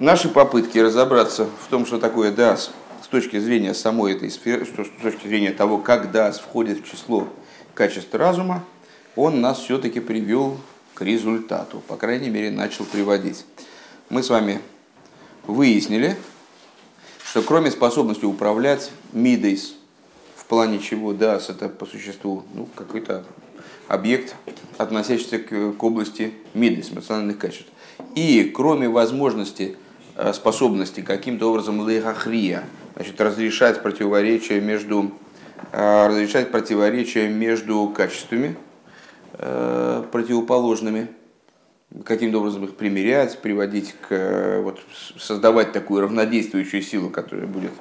Наши попытки разобраться в том, что такое ДАС с точки зрения самой этой сферы, с точки зрения того, как ДАС входит в число качеств разума, он нас все-таки привел к результату, по крайней мере, начал приводить. Мы с вами выяснили, что кроме способности управлять мидейс, в плане чего ДАС это по существу ну, какой-то объект, относящийся к, к области мидейс, эмоциональных качеств, и кроме возможности, способности каким-то образом лейхахрия, значит, разрешать противоречия между, э, разрешать противоречия между качествами э, противоположными, каким-то образом их примерять, приводить к, вот, создавать такую равнодействующую силу, которая будет,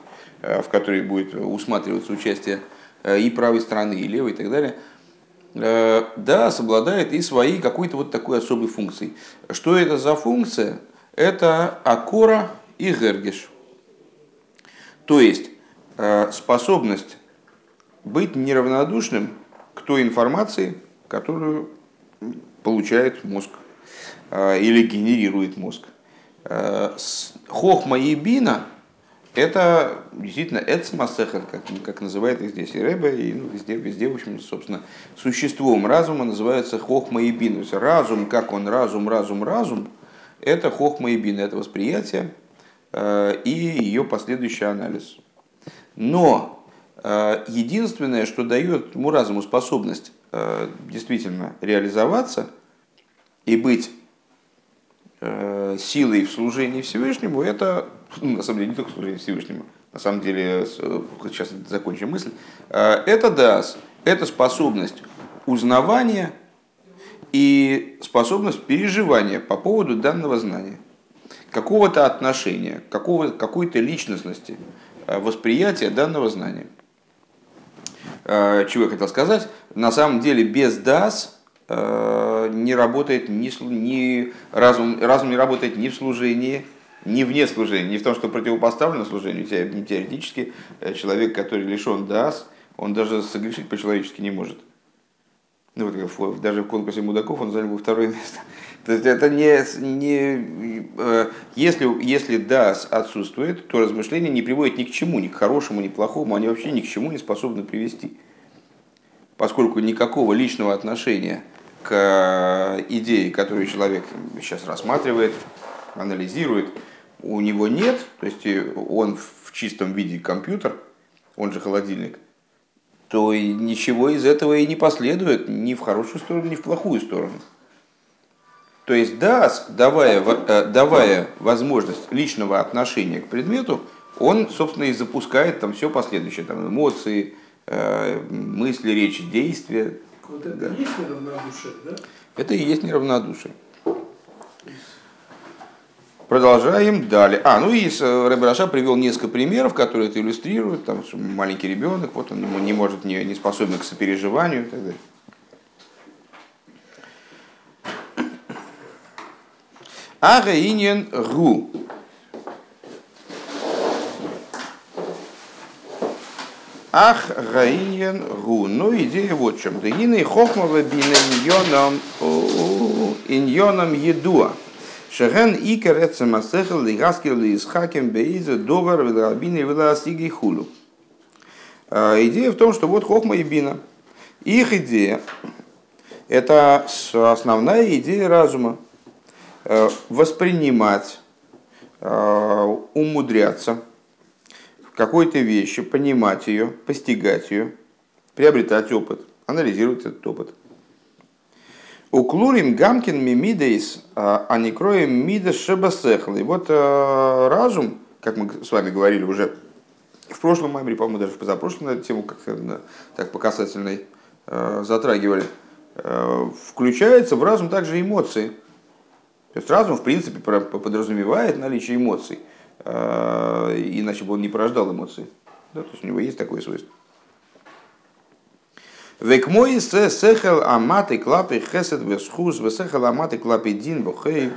в которой будет усматриваться участие и правой стороны, и левой, и так далее – Э, да, обладает и своей какой-то вот такой особой функцией. Что это за функция? Это акора и гергиш. То есть э, способность быть неравнодушным к той информации, которую получает мозг э, или генерирует мозг. Хохма и бина это действительно эцмасехер, как, как называет их здесь и Рэбе, и ну, везде, везде, в общем, собственно, существом разума называется хохма и бин. То есть разум, как он разум, разум, разум, это хохма и бин, это восприятие э, и ее последующий анализ. Но э, единственное, что дает ему разуму способность э, действительно реализоваться и быть силой в служении Всевышнему, это ну, на самом деле не только служение Всевышнему, на самом деле, сейчас закончим мысль, это даст, это способность узнавания и способность переживания по поводу данного знания, какого-то отношения, какого, какой-то личностности, э, восприятия данного знания. Э, чего я хотел сказать? На самом деле без ДАС не работает ни, ни разум, разум не работает ни в служении, не вне служения, не в том, что противопоставлено служению. Теоретически э, человек, который лишен дас, он даже согрешить по-человечески не может. Ну, даже в конкурсе мудаков он занял бы второе место. То есть это не, не э, если, если дас отсутствует, то размышления не приводят ни к чему, ни к хорошему, ни к плохому, они вообще ни к чему не способны привести. Поскольку никакого личного отношения к э, идее, которую человек сейчас рассматривает, анализирует, у него нет, то есть э, он в чистом виде компьютер, он же холодильник, то и ничего из этого и не последует ни в хорошую сторону, ни в плохую сторону. То есть даст, давая, э, давая возможность личного отношения к предмету, он, собственно, и запускает там все последующее, там эмоции, э, мысли, речи, действия. Вот это да. есть неравнодушие, да? Это и есть неравнодушие. Продолжаем далее. А, ну и э, Рэбраша привел несколько примеров, которые это иллюстрируют. Там маленький ребенок, вот он не может, не, не способен к сопереживанию и так далее. Агаинен Ру. Ах, Раиньен Ру. Ну, идея вот в чем. Дагины Хохмова бинен иньоном едуа. Шеген икер эцем асехел лигаскер лиисхакем бейзе довар веларабины веласиги хулу. А, идея в том, что вот хохма и бина. Их идея – это основная идея разума. Э, воспринимать, э, умудряться в какой-то вещи, понимать ее, постигать ее, приобретать опыт, анализировать этот опыт – Уклурим гамкин мимидейс, а не кроем мида шебасехлы. Вот э, разум, как мы с вами говорили уже в прошлом маймере, по-моему, даже в позапрошлом на эту тему как так по касательной э, затрагивали, включается в разум также эмоции. То есть разум, в принципе, подразумевает наличие эмоций, иначе бы он не порождал эмоции. Да, то есть у него есть такое свойство. Век мой се сехел аматы клапы хесед весхус весехел аматы клапы дин бухей.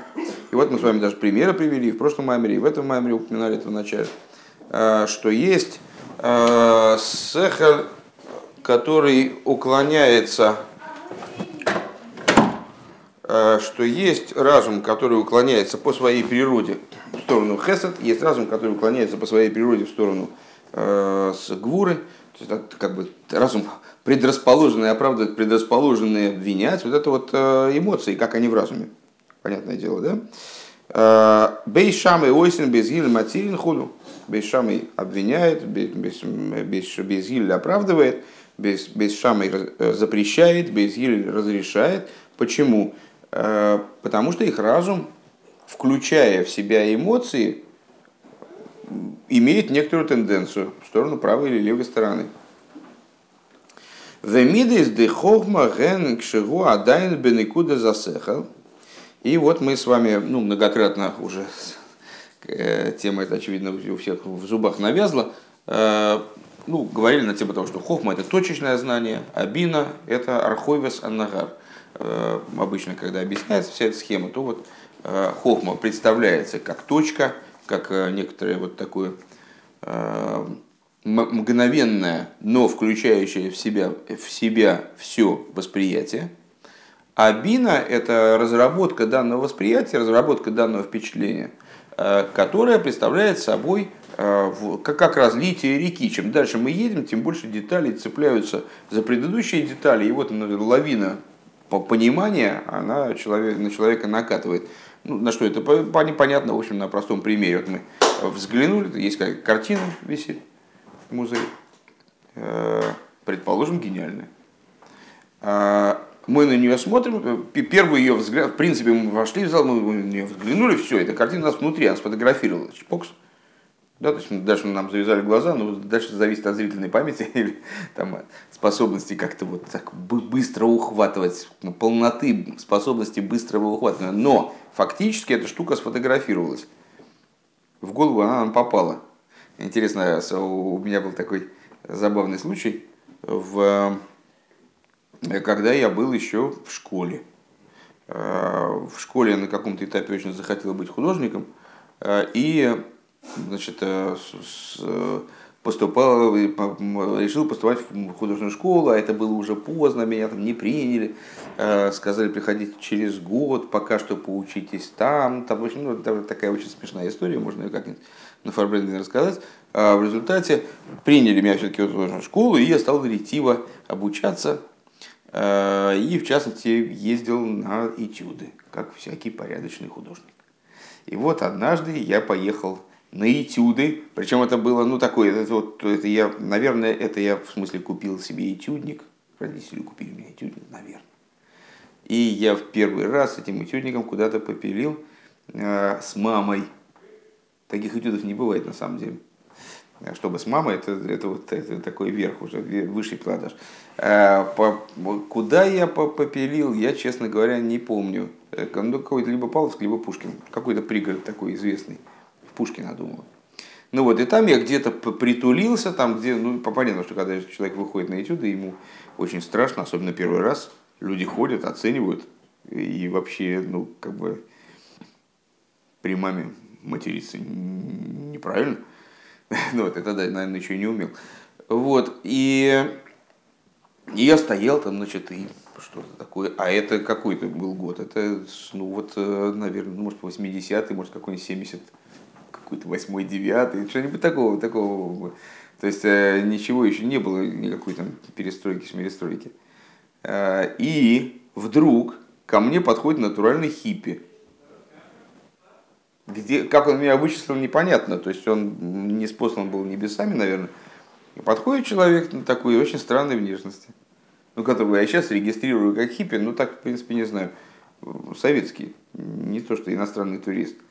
И вот мы с вами даже примеры привели в прошлом маймере, и в этом маймере упоминали это в начале, э, что есть э, сехел, который уклоняется, э, что есть разум, который уклоняется по своей природе в сторону хесед, есть разум, который уклоняется по своей природе в сторону э, с гвуры, то есть, как бы разум предрасположенный оправдывать, предрасположенный обвинять, вот это вот э, эмоции, как они в разуме, понятное дело, да? Э, Бейшамы ойсен без гиль материн худу. Бейшамы обвиняет, без, гиль оправдывает, без, без шамы запрещает, без гиль разрешает. Почему? Потому что их разум включая в себя эмоции, имеет некоторую тенденцию в сторону правой или левой стороны. Вемидис де ген кшигу адайн бенекуда засехал. И вот мы с вами ну, многократно уже э, тема эта, очевидно, у всех в зубах навязла. Э, ну, говорили на тему того, что хохма это точечное знание, а бина это архойвес аннагар. Э, обычно, когда объясняется вся эта схема, то вот хохма представляется как точка, как э, некоторое вот такое э, мгновенное, но включающее в себя, в себя все восприятие. А бина – это разработка данного восприятия, разработка данного впечатления, которая представляет собой как разлитие реки. Чем дальше мы едем, тем больше деталей цепляются за предыдущие детали. И вот лавина понимания, она человек, на человека накатывает. Ну, на что это понятно, в общем, на простом примере. Вот мы взглянули, есть как картина висит в музее, э, предположим, гениальная. А, мы на нее смотрим, первый ее взгляд, в принципе, мы вошли в зал, мы на нее взглянули, все, эта картина у нас внутри, она сфотографировалась, чпокс. Да, то есть дальше нам завязали глаза, но дальше зависит от зрительной памяти или там, способности как-то вот так быстро ухватывать, полноты способности быстрого ухватывания. Но фактически эта штука сфотографировалась. В голову она нам попала. Интересно, у меня был такой забавный случай, в, когда я был еще в школе. Э, в школе я на каком-то этапе очень захотел быть художником. Э, и значит, э, поступал, решил поступать в художественную школу, а это было уже поздно, меня там не приняли, э, сказали приходить через год, пока что поучитесь там, там, в ну, это такая очень смешная история, можно ее как-нибудь на фарбренде рассказать. А в результате приняли меня все-таки в художественную школу, и я стал ретиво обучаться, э, и в частности ездил на этюды, как всякий порядочный художник. И вот однажды я поехал на этюды. Причем это было, ну, такое, это, вот, это я, наверное, это я в смысле купил себе этюдник. Родители купили мне этюдник, наверное. И я в первый раз этим этюдником куда-то попилил э, с мамой. Таких этюдов не бывает на самом деле. Чтобы с мамой, это, это вот это такой верх уже, высший платаж. Э, по, куда я попилил, я, честно говоря, не помню. Э, ну, какой-то либо Павловск, либо Пушкин. Какой-то пригород такой известный. Пушкина, думаю. Ну вот, и там я где-то притулился, там где, ну, понятно, что когда человек выходит на этюды, ему очень страшно, особенно первый раз, люди ходят, оценивают, и вообще, ну, как бы, при маме материться неправильно. Ну вот, это, да, наверное, и не умел. Вот, и, и я стоял там, значит, и что-то такое. А это какой-то был год? Это, ну вот, э, наверное, ну, может, 80-й, может, какой-нибудь 70 какой-то восьмой, девятый, что-нибудь такого, такого. То есть э, ничего еще не было, никакой там перестройки, смерестройки. Э, и вдруг ко мне подходит натуральный хиппи. Где, как он меня вычислил, непонятно. То есть он не спослан был небесами, наверное. И подходит человек на такой очень странной внешности. Ну, которого я сейчас регистрирую как хиппи, ну так, в принципе, не знаю, советский, не то что иностранный турист. Э,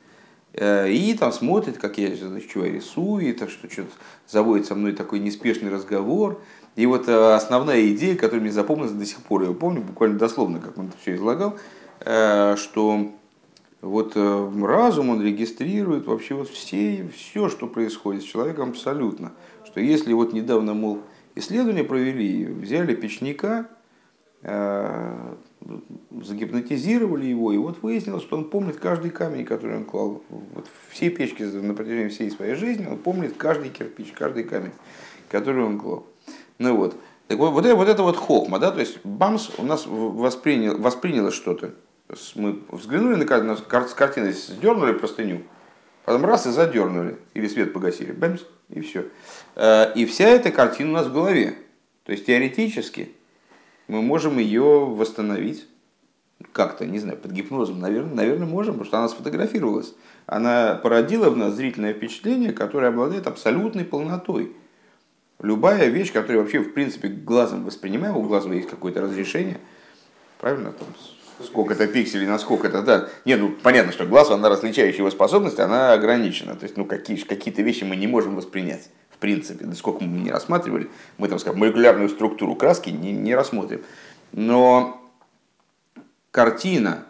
и там смотрит, как я значит, что я рисую, так что что-то заводит со мной такой неспешный разговор. И вот э, основная идея, которая мне запомнилась до сих пор, я помню буквально дословно, как он это все излагал, э, что вот разум, он регистрирует вообще вот все, все, что происходит с человеком абсолютно. Что если вот недавно, мол, исследование провели, взяли печника, загипнотизировали его, и вот выяснилось, что он помнит каждый камень, который он клал. Вот все печки на протяжении всей своей жизни, он помнит каждый кирпич, каждый камень, который он клал. Ну вот. Так вот, вот, это, вот это вот хохма, да, то есть Бамс у нас воспринял, восприняло что-то. Мы взглянули на, на с картины, сдернули простыню, Потом раз и задернули, или свет погасили, бэмс, и все. Э, и вся эта картина у нас в голове. То есть теоретически мы можем ее восстановить как-то, не знаю, под гипнозом, наверное, наверное, можем, потому что она сфотографировалась. Она породила в нас зрительное впечатление, которое обладает абсолютной полнотой. Любая вещь, которая вообще, в принципе, глазом воспринимаем, у глаза есть какое-то разрешение, правильно, там, сколько это пикселей, насколько это, да. Не, ну, понятно, что глаз, она различающая его способность, она ограничена. То есть, ну, какие, какие-то вещи мы не можем воспринять, принципе. Да сколько мы не рассматривали, мы, там, скажем, молекулярную структуру краски не, не рассмотрим. Но картина,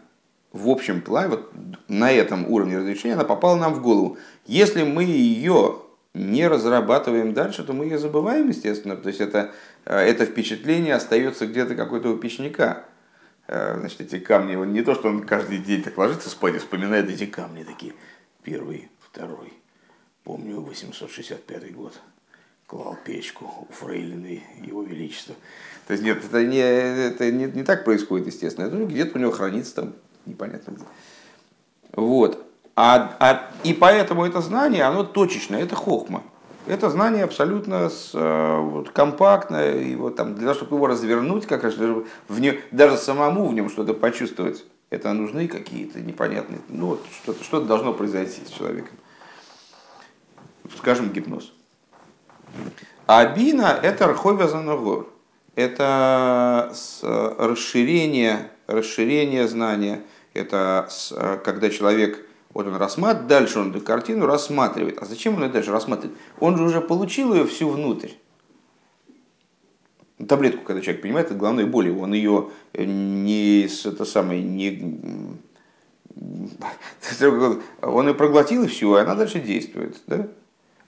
в общем плане, вот на этом уровне разрешения, она попала нам в голову. Если мы ее не разрабатываем дальше, то мы ее забываем, естественно. То есть это, э, это впечатление остается где-то какой-то у печника. Э, значит, эти камни, он не то, что он каждый день так ложится спать и вспоминает эти камни такие. Первый, второй. Помню, 865 год. Клал печку у фрейлины его величества. То есть нет, это не, это не, не так происходит, естественно. Это где-то у него хранится там непонятно где. Вот. А, а, и поэтому это знание, оно точечное, это хохма. Это знание абсолютно с, э, вот, компактное, вот, там, для того, чтобы его развернуть, как раз, в нем, даже самому в нем что-то почувствовать, это нужны какие-то непонятные, ну вот что-то, что-то должно произойти с человеком. Скажем, гипноз. А бина – это рховя заногор. Это расширение, расширение знания. Это когда человек вот он рассматривает, дальше он эту картину рассматривает. А зачем он ее дальше рассматривает? Он же уже получил ее всю внутрь. Таблетку, когда человек принимает от головной боли, он ее не, это самое, не, он ее проглотил и все, и она дальше действует. Да?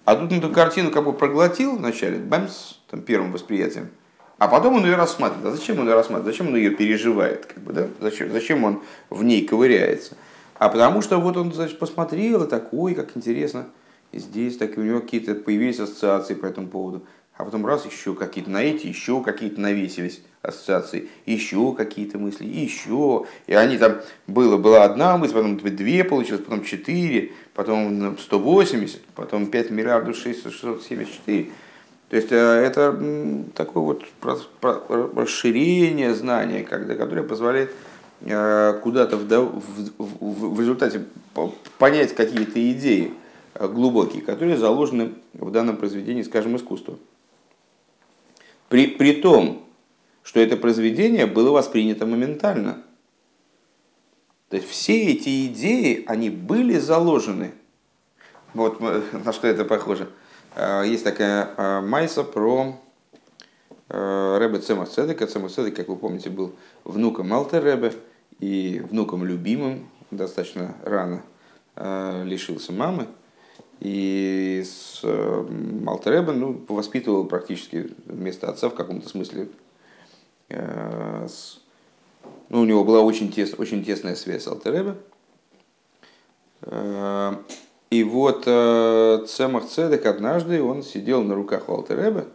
А тут эту картину как бы проглотил вначале, бамс, там, первым восприятием, а потом он ее рассматривает. А зачем он ее рассматривает? Зачем он ее переживает? Как бы, да? зачем, зачем он в ней ковыряется? А потому что вот он значит, посмотрел, и такой, как интересно, и здесь так, у него какие-то появились ассоциации по этому поводу. А потом раз еще какие-то на эти, еще какие-то навесились ассоциации, еще какие-то мысли, еще. И они там, было, была одна мысль, потом две получилось, потом четыре, потом 180, потом 5 миллиардов 674. То есть э, это такое вот расширение знания, которое позволяет Э, куда-то в результате понять какие-то идеи э, глубокие, которые заложены в данном произведении, скажем, искусства. При, при том, что это произведение было воспринято моментально. То есть все эти идеи, они были заложены. Вот на что это похоже. Э, есть такая майса про Рэбе Цемах Цедека. Цемах Цедек, как вы помните, был внуком Алтер Рэбе и внуком любимым достаточно рано э, лишился мамы. И с э, Малтеребен ну, воспитывал практически вместо отца в каком-то смысле. Э, с, ну, у него была очень, тес, очень тесная связь с Алтеребе. И вот Цемах Цедек однажды он сидел на руках у Алтеребе,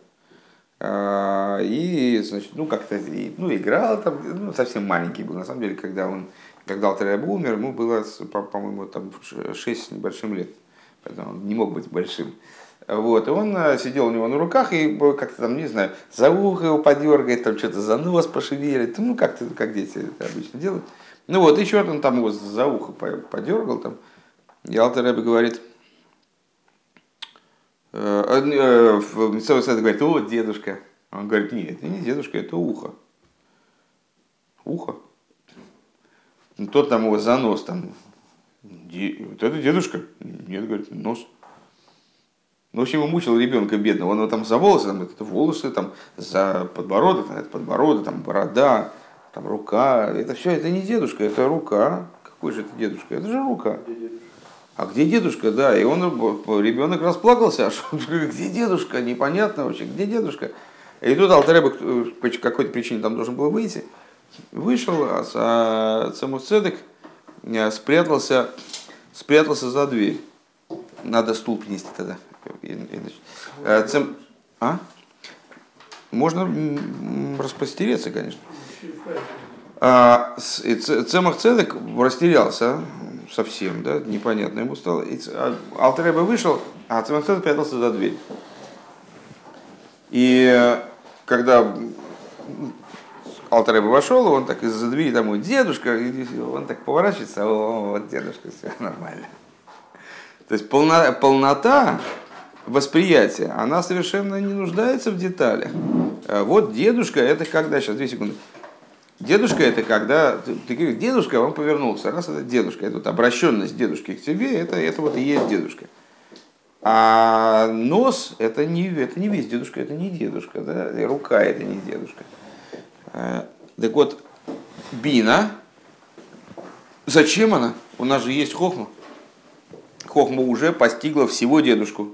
а, и, значит, ну, как-то, ну, играл там, ну, совсем маленький был, на самом деле, когда он, когда Алтареб умер, ему было, по-моему, там 6 с небольшим лет, поэтому он не мог быть большим. Вот, и он э, сидел у него на руках и как-то там, не знаю, за ухо его подергает, там что-то за нос пошевелит, ну, как-то, как дети это обычно делают. Ну вот, еще он там его за ухо подергал, там, и Алтареб говорит, Митцовый Сет говорит, о, дедушка. Он говорит, нет, это не дедушка, это ухо. Ухо. Ну, тот там его занос, там, вот это дедушка? Нет, говорит, нос. Ну, в общем, его мучил ребенка бедного. Он его там за волосы, там, это волосы, там, за подбородок, это подбородок, там, борода, там, рука. Это все, это не дедушка, это рука. Какой же это дедушка? Это же рука а где дедушка, да, и он, ребенок расплакался, а что, где дедушка, непонятно вообще, где дедушка. И тут Алтареба по какой-то причине там должен был выйти, вышел, а, а Цемуцедек э, спрятался, спрятался за дверь. Надо стул принести тогда. Э, цем... А? Можно распостереться, конечно. А, Цемах Цедек растерялся, совсем, да, непонятно ему стало. Алтереба вышел, а Циманцет прятался за дверь. И когда Алтареба вошел, он так из-за двери там, дедушка, он так поворачивается, о, вот дедушка, все нормально. То есть полно, полнота восприятия, она совершенно не нуждается в деталях. А вот дедушка, это когда, сейчас, две секунды. Дедушка это когда, ты говоришь, дедушка, он повернулся, раз это дедушка, это вот обращенность дедушки к тебе, это, это вот и есть дедушка. А нос это не, это не весь дедушка, это не дедушка, да? и рука это не дедушка. А, так вот, бина, зачем она? У нас же есть хохма. Хохма уже постигла всего дедушку.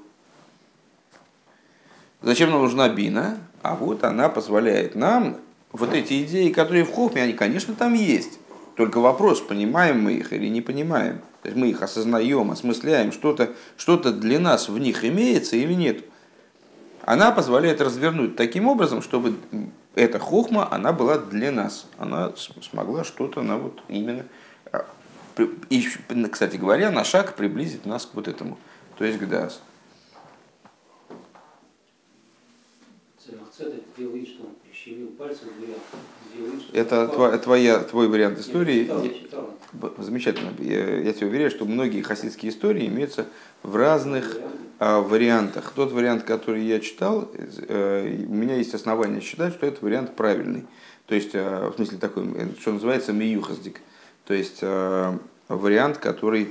Зачем нам нужна бина? А вот она позволяет нам вот эти идеи, которые в хохме, они, конечно, там есть. Только вопрос, понимаем мы их или не понимаем. То есть мы их осознаем, осмысляем, что-то что для нас в них имеется или нет. Она позволяет развернуть таким образом, чтобы эта хохма, она была для нас. Она смогла что-то, она вот именно, а, и, кстати говоря, на шаг приблизить нас к вот этому, то есть к Дас. делает, что он прищемил пальцы в дверях. Это твоя, твоя, твой вариант истории. Замечательно. Я, я тебе уверяю, что многие хасидские истории имеются в разных а, вариантах. Тот вариант, который я читал, э, у меня есть основания считать, что этот вариант правильный. То есть, э, в смысле такой, что называется миюхаздик. То есть, э, вариант, который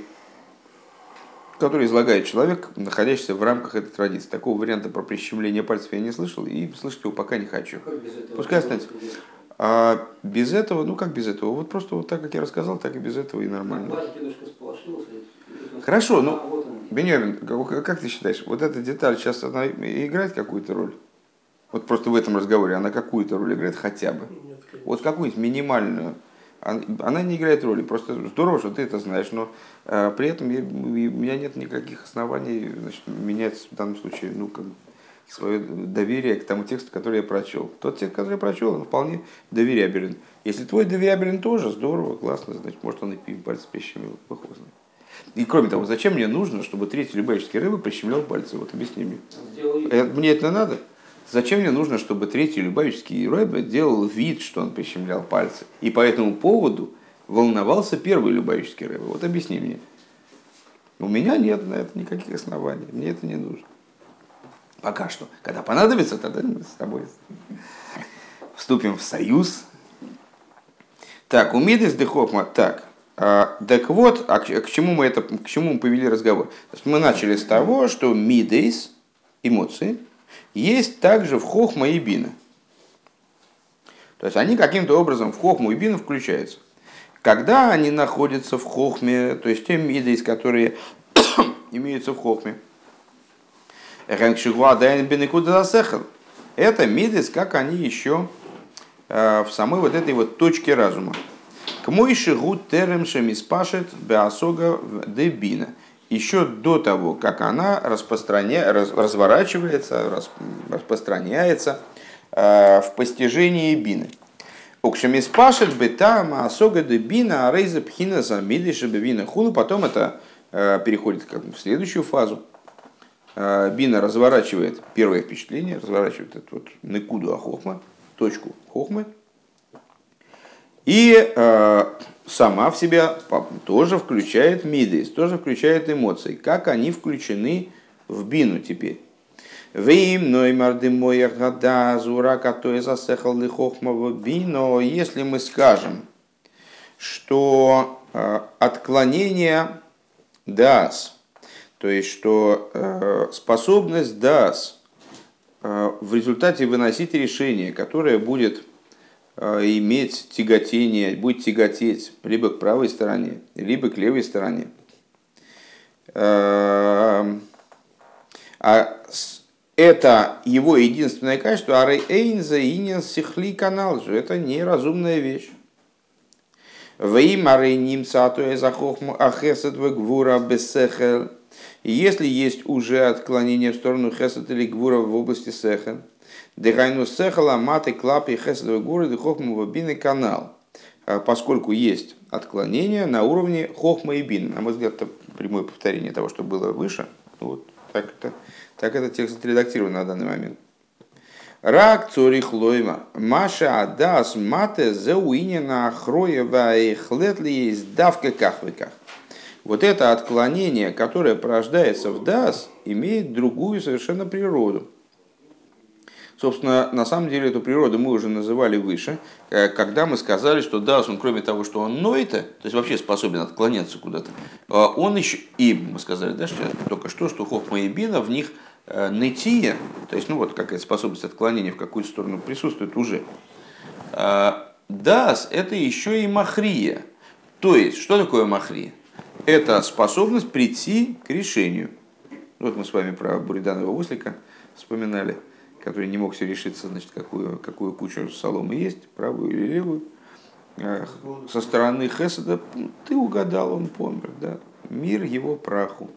который излагает человек, находящийся в рамках этой традиции. Такого варианта про прищемление пальцев я не слышал и слышать его пока не хочу. Пускай останется. А без этого, ну как без этого? Вот просто вот так, как я рассказал, так и без этого и нормально. Хорошо, ну, а, Беньямин, как ты считаешь, вот эта деталь сейчас она играет какую-то роль? Вот просто в этом разговоре она какую-то роль играет хотя бы? вот какую-нибудь минимальную она не играет роли. Просто здорово, что ты это знаешь, но э, при этом я, у меня нет никаких оснований значит, менять в данном случае ну, как, свое доверие к тому тексту, который я прочел. Тот текст, который я прочел, он вполне доверябелен. Если твой доверябелен тоже, здорово, классно, значит, может он и пальцы прищемил, бог И кроме того, зачем мне нужно, чтобы третий любительский рыба прищемлял пальцы? Вот объясни мне. Э, мне это надо? Зачем мне нужно, чтобы третий любавический рэбе делал вид, что он прищемлял пальцы? И по этому поводу волновался первый любавический рэбе? Вот объясни мне. У меня нет на это никаких оснований. Мне это не нужно. Пока что. Когда понадобится, тогда мы с тобой вступим в союз. Так, умидес дехохма. Так, а, так вот, а к, чему мы это, к чему мы повели разговор? мы начали с того, что мидейс, эмоции, есть также в хохма и бина. То есть они каким-то образом в хохму и бину включаются. Когда они находятся в хохме, то есть те миды, которые имеются в хохме, это мидес, как они еще э, в самой вот этой вот точке разума. К мойши гуд терем шемиспашет беасога дебина еще до того, как она распространя... раз... разворачивается, рас... распространяется э, в постижении бины. Укшемиспашет бетам асога де бина арейза пхина замидиша бина хулу. Потом это э, переходит как в следующую фазу. Э, бина разворачивает первое впечатление, разворачивает эту вот некуду ахохма, точку хохмы. И э, сама в себя тоже включает мидейс, тоже включает эмоции. Как они включены в бину теперь? Вим ноймар моях гада зура который засехал лихохмово бино. Если мы скажем, что э, отклонение дас, то есть что э, способность дас э, в результате выносить решение, которое будет иметь тяготение, будет тяготеть либо к правой стороне, либо к левой стороне. Эм, а это его единственное качество, а рейнза инин сихли канал же, это неразумная вещь. Если есть уже отклонение в сторону хесет или гвура в области сехен, Дыхайну сехала маты клапи хесадовой горы дыхохму бины канал. а, поскольку есть отклонение на уровне хохма и бин. На мой взгляд, это прямое повторение того, что было выше. Вот так это, так это текст отредактирован на данный момент. Рак цорих лойма. Маша адас мате зауинина хроева и хлетли есть давка кахвиках. Вот это отклонение, которое порождается в дас, имеет другую совершенно природу. Собственно, на самом деле эту природу мы уже называли выше, э, когда мы сказали, что Дас, он кроме того, что он ноита, то есть вообще способен отклоняться куда-то, э, он еще, и мы сказали, да, что только что, что Хохма и Бина, в них э, нытия, то есть, ну вот какая-то способность отклонения в какую-то сторону присутствует уже. Дас – это еще и махрия. То есть, что такое махрия? Это способность прийти к решению. Вот мы с вами про Буриданова Ослика вспоминали – который не мог все решиться, значит, какую, какую кучу соломы есть, правую или левую. Со стороны Хеседа ты угадал, он помер, да. Мир его праху.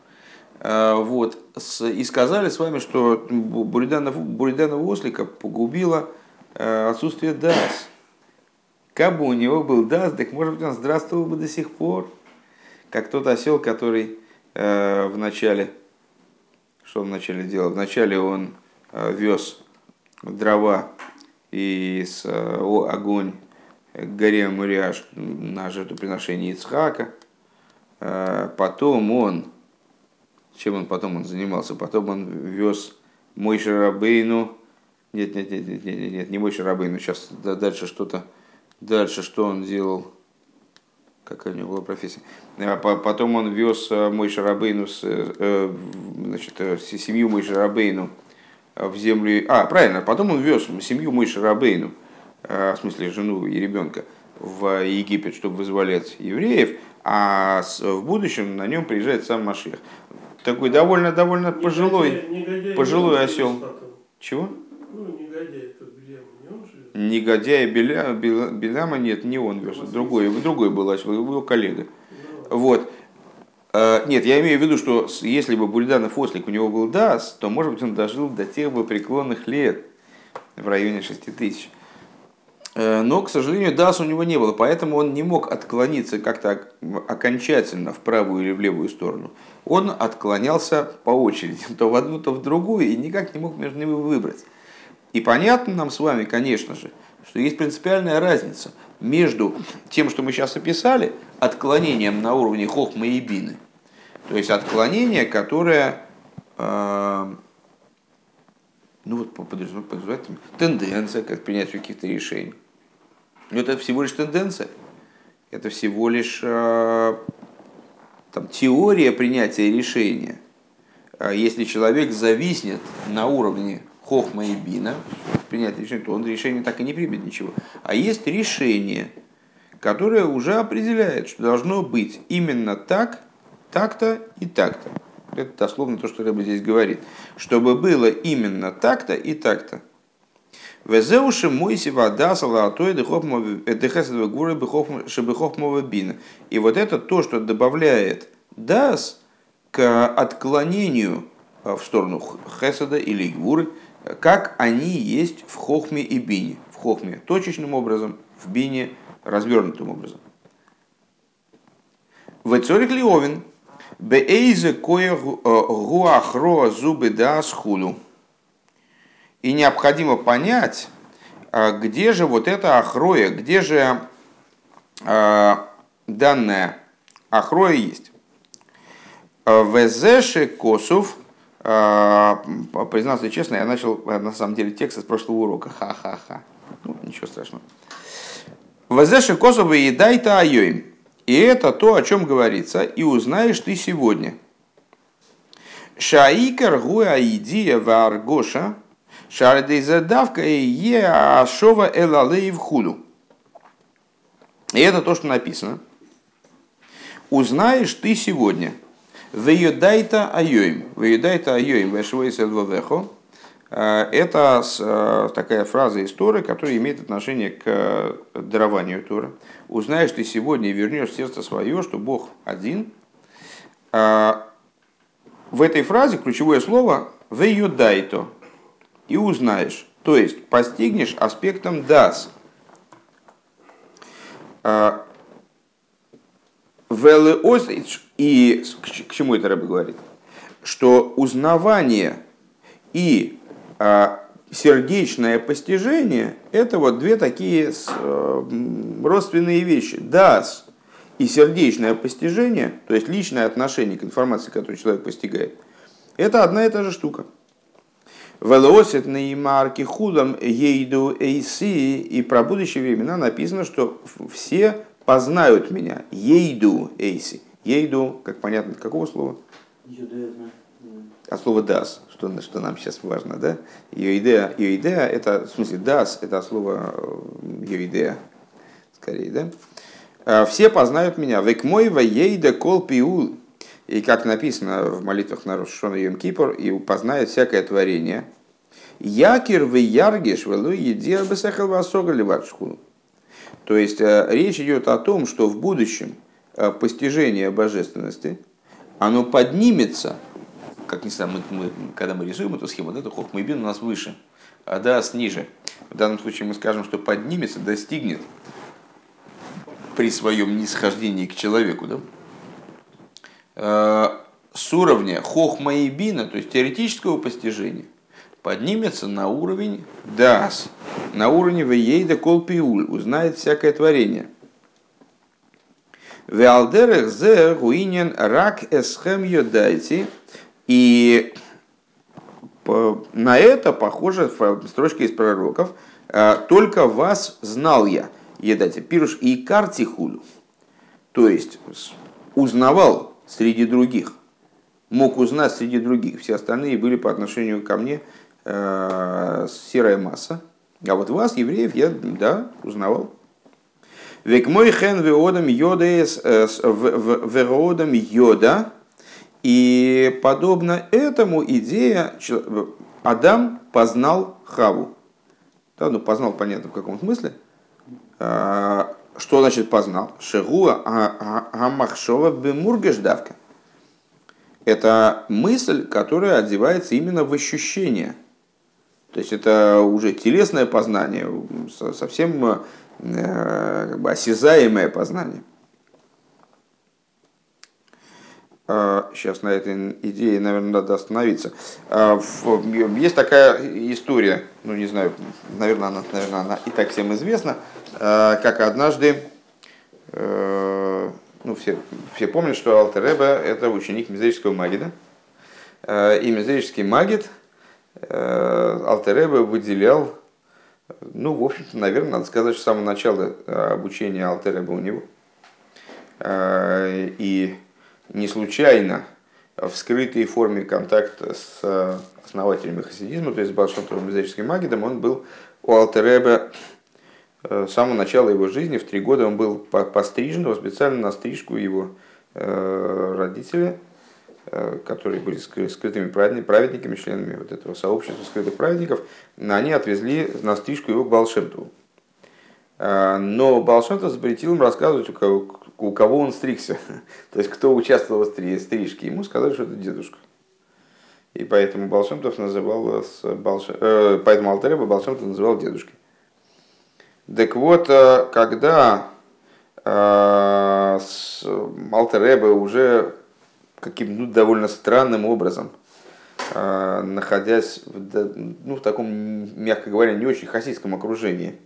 А, вот. И сказали с вами, что Буриданова, Буриданова ослика погубило а, отсутствие дас. Как бы у него был дас, так может быть он здравствовал бы до сих пор. Как тот осел, который э, в начале, что он вначале делал? Вначале он Э, вез дрова и э, огонь к горе Муриаш на жертвоприношение Ицхака. Э, потом он, чем он потом он занимался? Потом он вез мой Шарабейну, нет, нет, нет, нет, нет, нет, не мой Шарабейну, сейчас дальше что-то, дальше что он делал, какая у него была профессия. Потом он вез мой Шарабейну, значит, семью мой Шарабейну, в землю... А, правильно, потом он вез семью Мойши Рабейну, э, в смысле жену и ребенка, в Египет, чтобы вызволять евреев, а в будущем на нем приезжает сам Машех. Такой довольно, довольно негодяй, пожилой, негодяй, пожилой осел. Чего? Ну, негодяй, это Беляма, не он же? Негодяй Беля, Беляма, нет, не он вез, другой, другой был осел, его коллега. Ну. Вот. Э, нет, я имею в виду, что если бы Бульданов ослик у него был ДАС, то, может быть, он дожил до тех бы преклонных лет, в районе 6 тысяч. Э, но, к сожалению, ДАС у него не было, поэтому он не мог отклониться как-то окончательно в правую или в левую сторону. Он отклонялся по очереди, то в одну, то в другую, и никак не мог между ними выбрать. И понятно нам с вами, конечно же, что есть принципиальная разница между тем, что мы сейчас описали, отклонением на уровне хохмы и бины – то есть отклонение, которое э, ну вот подразумевает тенденция как принятию каких-то решений. Но это всего лишь тенденция. Это всего лишь э, там, теория принятия решения. А если человек зависнет на уровне хохма и бина в принятии решения, то он решение так и не примет ничего. А есть решение, которое уже определяет, что должно быть именно так, так-то и так-то. Это дословно то, что Рэба здесь говорит. Чтобы было именно так-то и так-то. Везеуши мойси вода салатой гуры шебехохмова бина. И вот это то, что добавляет дас к отклонению в сторону хесада или гуры, как они есть в хохме и бине. В хохме точечным образом, в бине развернутым образом. Вецорик Лиовин, Бейзе кое гуахро зубы да схуду. И необходимо понять, а, где же вот это ахроя, где же а, данная ахроя есть. Везеши косов, признаться честно, я начал на самом деле текст с прошлого урока. Ха-ха-ха. Ну, ничего страшного. Везеши косов и едай-то айоим. И это то, о чем говорится, и узнаешь ты сегодня. Шаикар гуа идия варгоша, шардейзадавка и е ашова элалей в худу. И это то, что написано. Узнаешь ты сегодня. Веюдайта айоим. Веюдайта айоим. Вешвейсел вавехо. Э, это э, такая фраза из Торы, которая имеет отношение к э, дарованию Торы. «Узнаешь ты сегодня и вернешь сердце свое, что Бог один». В этой фразе ключевое слово «веюдайто» и узнаешь, то есть постигнешь аспектом «дас». И к чему это Рэбе говорит? Что узнавание и сердечное постижение – это вот две такие родственные вещи. Дас и сердечное постижение, то есть личное отношение к информации, которую человек постигает, это одна и та же штука. Велосит марки худом ейду эйси, и про будущие времена написано, что все познают меня. Ейду эйси. Ейду, как понятно, какого слова? От слова дас, что, что нам сейчас важно, да? Йоидея, йоидея, это, в смысле, дас, это от слова йоидея, скорее, да? «А, все познают меня. Век мой ейда кол пиул. И как написано в молитвах на Рошона Йом Кипр, и познает всякое творение. Якир в яргиш велу едир бесехал. То есть э, речь идет о том, что в будущем э, постижение божественности, оно поднимется, как не знаю, мы, мы, когда мы рисуем эту схему, да, то хохмайбин у нас выше, а дас ниже. В данном случае мы скажем, что поднимется, достигнет при своем нисхождении к человеку, да, э, с уровня хохма то есть теоретического постижения, поднимется на уровень дас, на уровне вейда колпиуль, узнает всякое творение. Веалдерех зе гуинен рак эсхем йодайте. И на это похоже строчка из пророков. «Э, Только вас знал я едать пируш и картихулю, то есть узнавал среди других, мог узнать среди других. Все остальные были по отношению ко мне э, серая масса. А вот вас, евреев, я, да, узнавал. Век мой хен веодам йода йода. И подобно этому идея Адам познал Хаву. Да, ну познал, понятно, в каком смысле. Что значит познал? Шегуа Амахшова Бемургеждавка. Это мысль, которая одевается именно в ощущение. То есть это уже телесное познание, совсем э, как бы, осязаемое познание. Сейчас на этой идее, наверное, надо остановиться. Есть такая история, ну не знаю, наверное, она, наверное, она и так всем известна, Э, как однажды, э, ну, все, все помнят, что Алтереба – это ученик Мизерического Магида. Э, и Мизерический Магид Алтереба выделял, ну, в общем-то, наверное, надо сказать, что с самого начала обучения Алтереба у него. И не случайно в скрытой форме контакта с основателями хасидизма, то есть с Балшантовым Мизерическим Магидом, он был у Алтереба Э, с самого начала его жизни, в три года он был пострижен, специально на стрижку его э, родители, э, которые были скрытыми праведниками, членами вот этого сообщества скрытых праведников, они отвезли на стрижку его к Балшемтову. Но Балшемтов запретил им рассказывать, у кого, у кого он стригся. То есть, кто участвовал в стрижке. Ему сказали, что это дедушка. И поэтому Балшемтов называл, Балш... поэтому Алтареба Балшемтов называл дедушкой. Так вот, э, когда э, Алтереба уже каким ну, довольно странным образом, э, находясь в, ну, в таком, мягко говоря, не очень хасидском окружении,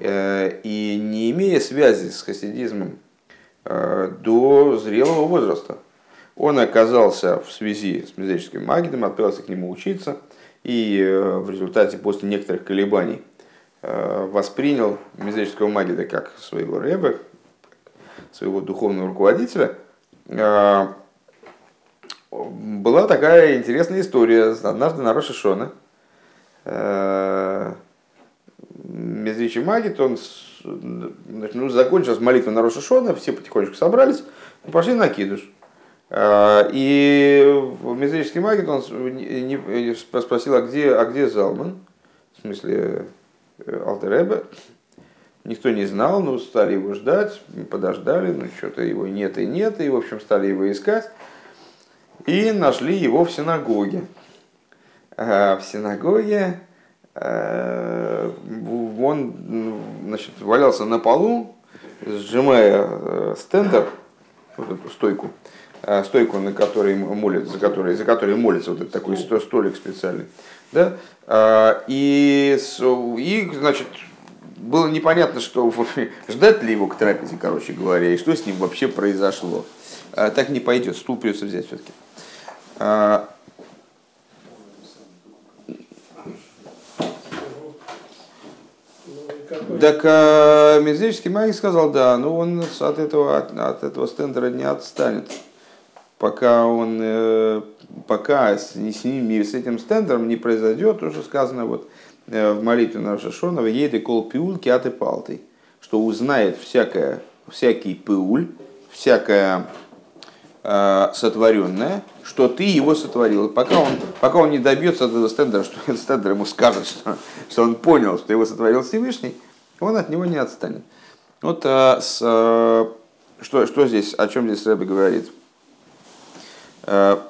и не имея связи с хасидизмом до зрелого возраста, он оказался в связи с мизерическим магидом, отправился к нему учиться, и в результате, после некоторых колебаний, Э, воспринял мизерического магида как своего рэба, своего духовного руководителя, э, была такая интересная история. Однажды на Роша Шона э, Мизричий Магит, он ну, закончил с молитвой на Роша Шона, все потихонечку собрались и пошли на Кидуш. И Мизрический Магит, он спросил, а где, а где Залман? В смысле, Алтеребе. Никто не знал, но стали его ждать, подождали, но что-то его нет и нет, и, в общем, стали его искать. И нашли его в синагоге. в синагоге э, он значит, валялся на полу, сжимая э, стендер, вот эту стойку, э, стойку, на которой молят, за которой, за которой молится, вот этот такой столик специальный, да, а, и, и, значит, было непонятно, что ждать ли его к трапезе, короче говоря, и что с ним вообще произошло. А, так не пойдет, стул придется взять все-таки. А, так а, Медведческий магик сказал, да, но он от этого, от, от этого стендера не отстанет, пока он, э, пока с, с ним, с этим стендером не произойдет, уже сказано вот э, в молитве на Шашонова, ейды кол пиуль киаты палтой, что узнает всякое, всякий пиуль, всякое э, сотворенное, что ты его сотворил. Пока он, пока он не добьется этого стендера, что этот стендер ему скажет, что, что он понял, что его сотворил Всевышний, он от него не отстанет. Вот а, с, а, что, что здесь, о чем здесь Рэбби говорит? А,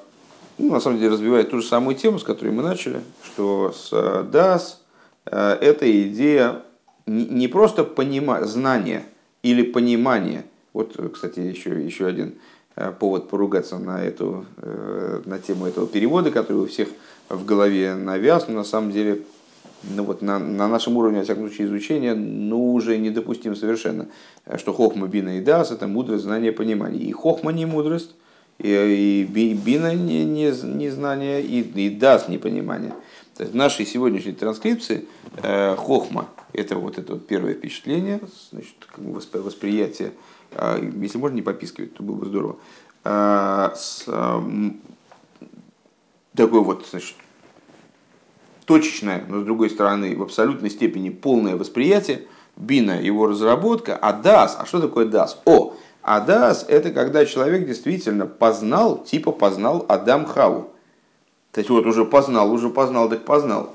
ну, на самом деле разбивает ту же самую тему, с которой мы начали, что с Дас а, это идея не, не просто понима, знания или понимания. Вот, кстати, еще, еще один повод поругаться на, эту, на тему этого перевода, который у всех в голове навяз, но на самом деле ну вот на, на нашем уровне, во всяком случае, изучения, ну, уже недопустим совершенно, что хохма, бина и дас – это мудрость, знание, понимание. И хохма не мудрость, и, и бина не, не, не знание, и, и дас не понимание. То есть в нашей сегодняшней транскрипции э, хохма – это вот это вот первое впечатление, значит, восприятие, э, если можно не попискивать, то было бы здорово, э, с, такой вот, значит, точечное, но с другой стороны в абсолютной степени полное восприятие, бина его разработка, а дас, а что такое дас? О, а дас это когда человек действительно познал, типа познал Адам Хаву. То есть вот уже познал, уже познал, так познал.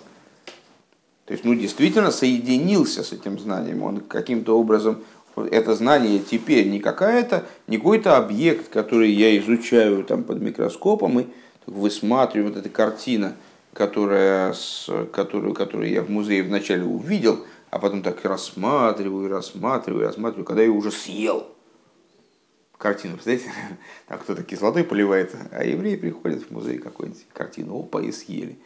То есть, ну, действительно соединился с этим знанием. Он каким-то образом, это знание теперь не какая-то, не какой-то объект, который я изучаю там под микроскопом и высматриваю вот эта картина – которая, с, которую, которую я в музее вначале увидел, а потом так рассматриваю, рассматриваю, рассматриваю, когда я уже съел картину. Представляете, так кто-то кислотой поливает, а евреи приходят в музей какой-нибудь картину, опа, и съели.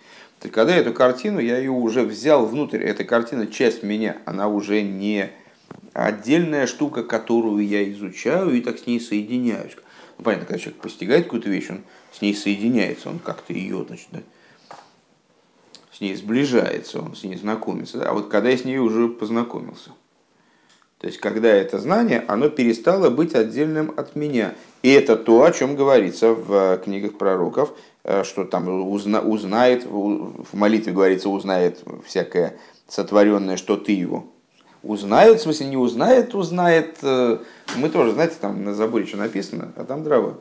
Есть, когда эту картину, я ее уже взял внутрь, эта картина часть меня, она уже не отдельная штука, которую я изучаю и так с ней соединяюсь. Ну, понятно, когда человек постигает какую-то вещь, он с ней соединяется, он как-то ее, значит, с ней сближается, он с ней знакомится. А вот когда я с ней уже познакомился. То есть, когда это знание, оно перестало быть отдельным от меня. И это то, о чем говорится в э, книгах пророков, э, что там узна, узнает, в молитве говорится, узнает всякое сотворенное, что ты его. Узнает, в смысле не узнает, узнает. Э, мы тоже, знаете, там на заборе что написано, а там дрова.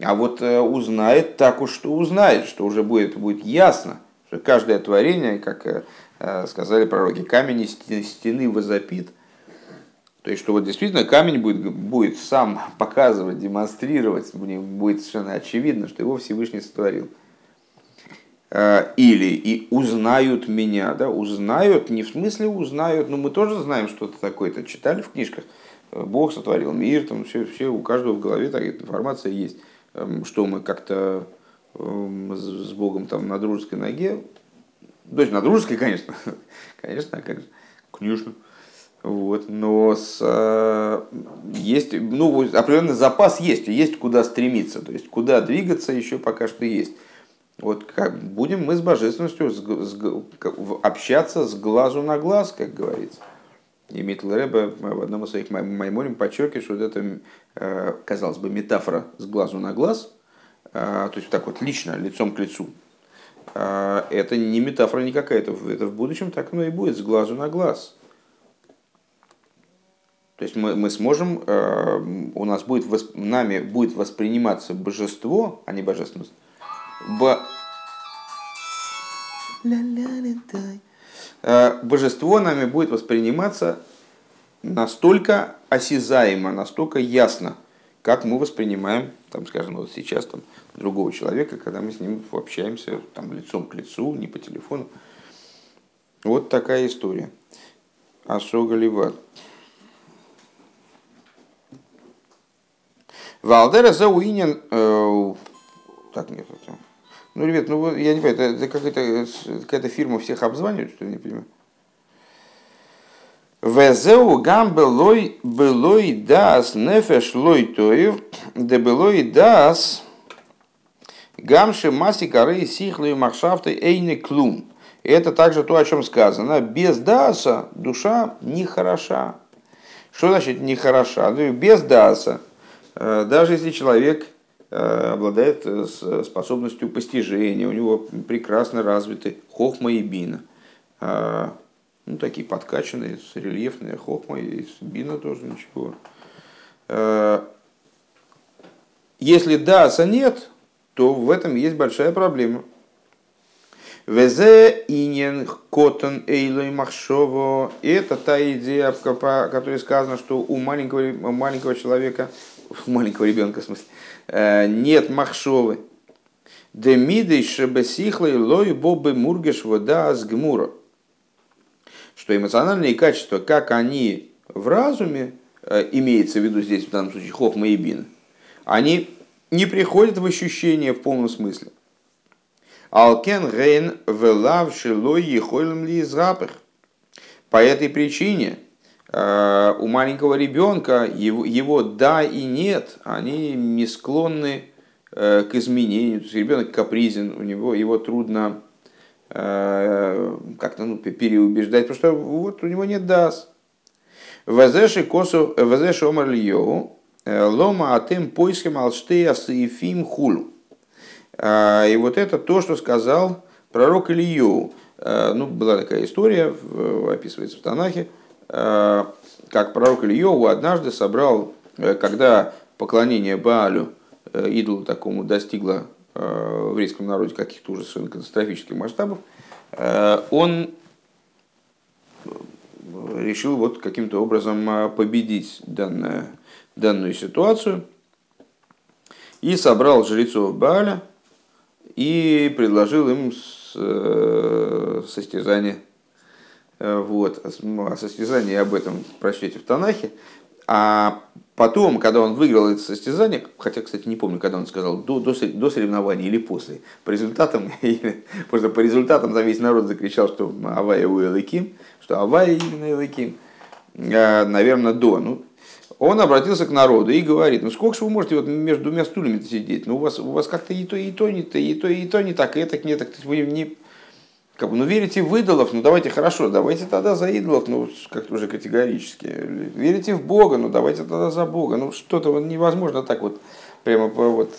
А вот узнает так уж, что узнает, что уже будет, будет ясно что каждое творение, как э, э, сказали пророки, камень стены возопит. То есть, что вот действительно камень будет, будет сам показывать, демонстрировать, будет совершенно очевидно, что его Всевышний сотворил. Э, или и узнают меня, да, узнают, не в смысле узнают, но мы тоже знаем что-то такое-то, читали в книжках. Бог сотворил мир, там все, все, у каждого в голове такая информация есть, эм, что мы как-то Эм, с Богом там на дружеской ноге. То есть на дружеской, конечно. конечно, а как же. Конечно. Вот, но с, э, есть, ну, определенный запас есть, есть куда стремиться, то есть куда двигаться еще пока что есть. Вот как будем мы с божественностью с, с, общаться с глазу на глаз, как говорится. И Митл Рэбе в одном из своих маймоним подчеркивает, что вот это, э, казалось бы, метафора с глазу на глаз – а, то есть так вот лично, лицом к лицу, а, это не метафора никакая, это, это в будущем так оно и будет, с глазу на глаз. То есть мы, мы сможем, у нас будет, нами будет восприниматься божество, а не божественность. Б... Божество нами будет восприниматься настолько осязаемо, настолько ясно, как мы воспринимаем, там, скажем, вот сейчас там, другого человека, когда мы с ним общаемся там, лицом к лицу, не по телефону. Вот такая история. Асога Ливат. Валдера зауинен... э, Так, нет, это... Ну, ребят, ну, я не понимаю, это, какая-то, какая-то фирма всех обзванивает, что ли, не понимаю. Везеу гам белой белой дас нефеш лой тоев, де белой дас гамши маси коры сихлы махшафты эйны клум. Это также то, о чем сказано. Без даса душа не хороша. Что значит не хороша? Ну, без даса, э, даже если человек обладает э, способностью постижения, у него прекрасно развиты хохма и бина, ну, такие подкачанные, рельефные хохма и бина тоже ничего. Если даса нет, то в этом есть большая проблема. Везе инен котон эйлой махшово. Это та идея, о которой сказано, что у маленького, маленького человека, маленького ребенка в смысле, э, нет махшовы. Демидей шебесихлой лой бобы мургеш вода с гмура. Что эмоциональные качества, как они в разуме, э, имеется в виду здесь в данном случае хохма и они не приходят в ощущение в полном смысле. Алкен рейн велав шилой ехолем ли. По этой причине у маленького ребенка его, его да и нет, они не склонны э, к изменению. То есть ребенок капризен, у него его трудно э, как-то ну, переубеждать, потому что вот у него нет дас. Вазеши косу, вазеши омар лома атем поиском алштея саифим хулу. А, и вот это то, что сказал пророк Илью. Ну, была такая история, описывается в Танахе, как пророк Илью однажды собрал, э, когда поклонение Баалю, э, идолу такому, достигло в еврейском народе каких-то уже совершенно катастрофических масштабов, он решил вот каким-то образом победить данное, данную ситуацию и собрал жрецов Бааля, и предложил им э, состязание. Э, вот. А состязание об этом прочтете в Танахе. А потом, когда он выиграл это состязание, хотя, кстати, не помню, когда он сказал, до, до, до соревнований или после, по результатам, просто по результатам там весь народ закричал, что Авая у Элыким, что Авая именно Элыким, а, наверное, до. Ну, он обратился к народу и говорит, ну сколько же вы можете вот между двумя стульями сидеть? Ну у вас, у вас как-то и то, и то не то, и то, и то не так, и это не так. Вы не, как бы, ну верите в идолов, ну давайте хорошо, давайте тогда за идолов, ну как-то уже категорически. Верите в Бога, ну давайте тогда за Бога. Ну что-то вот невозможно так вот прямо по, вот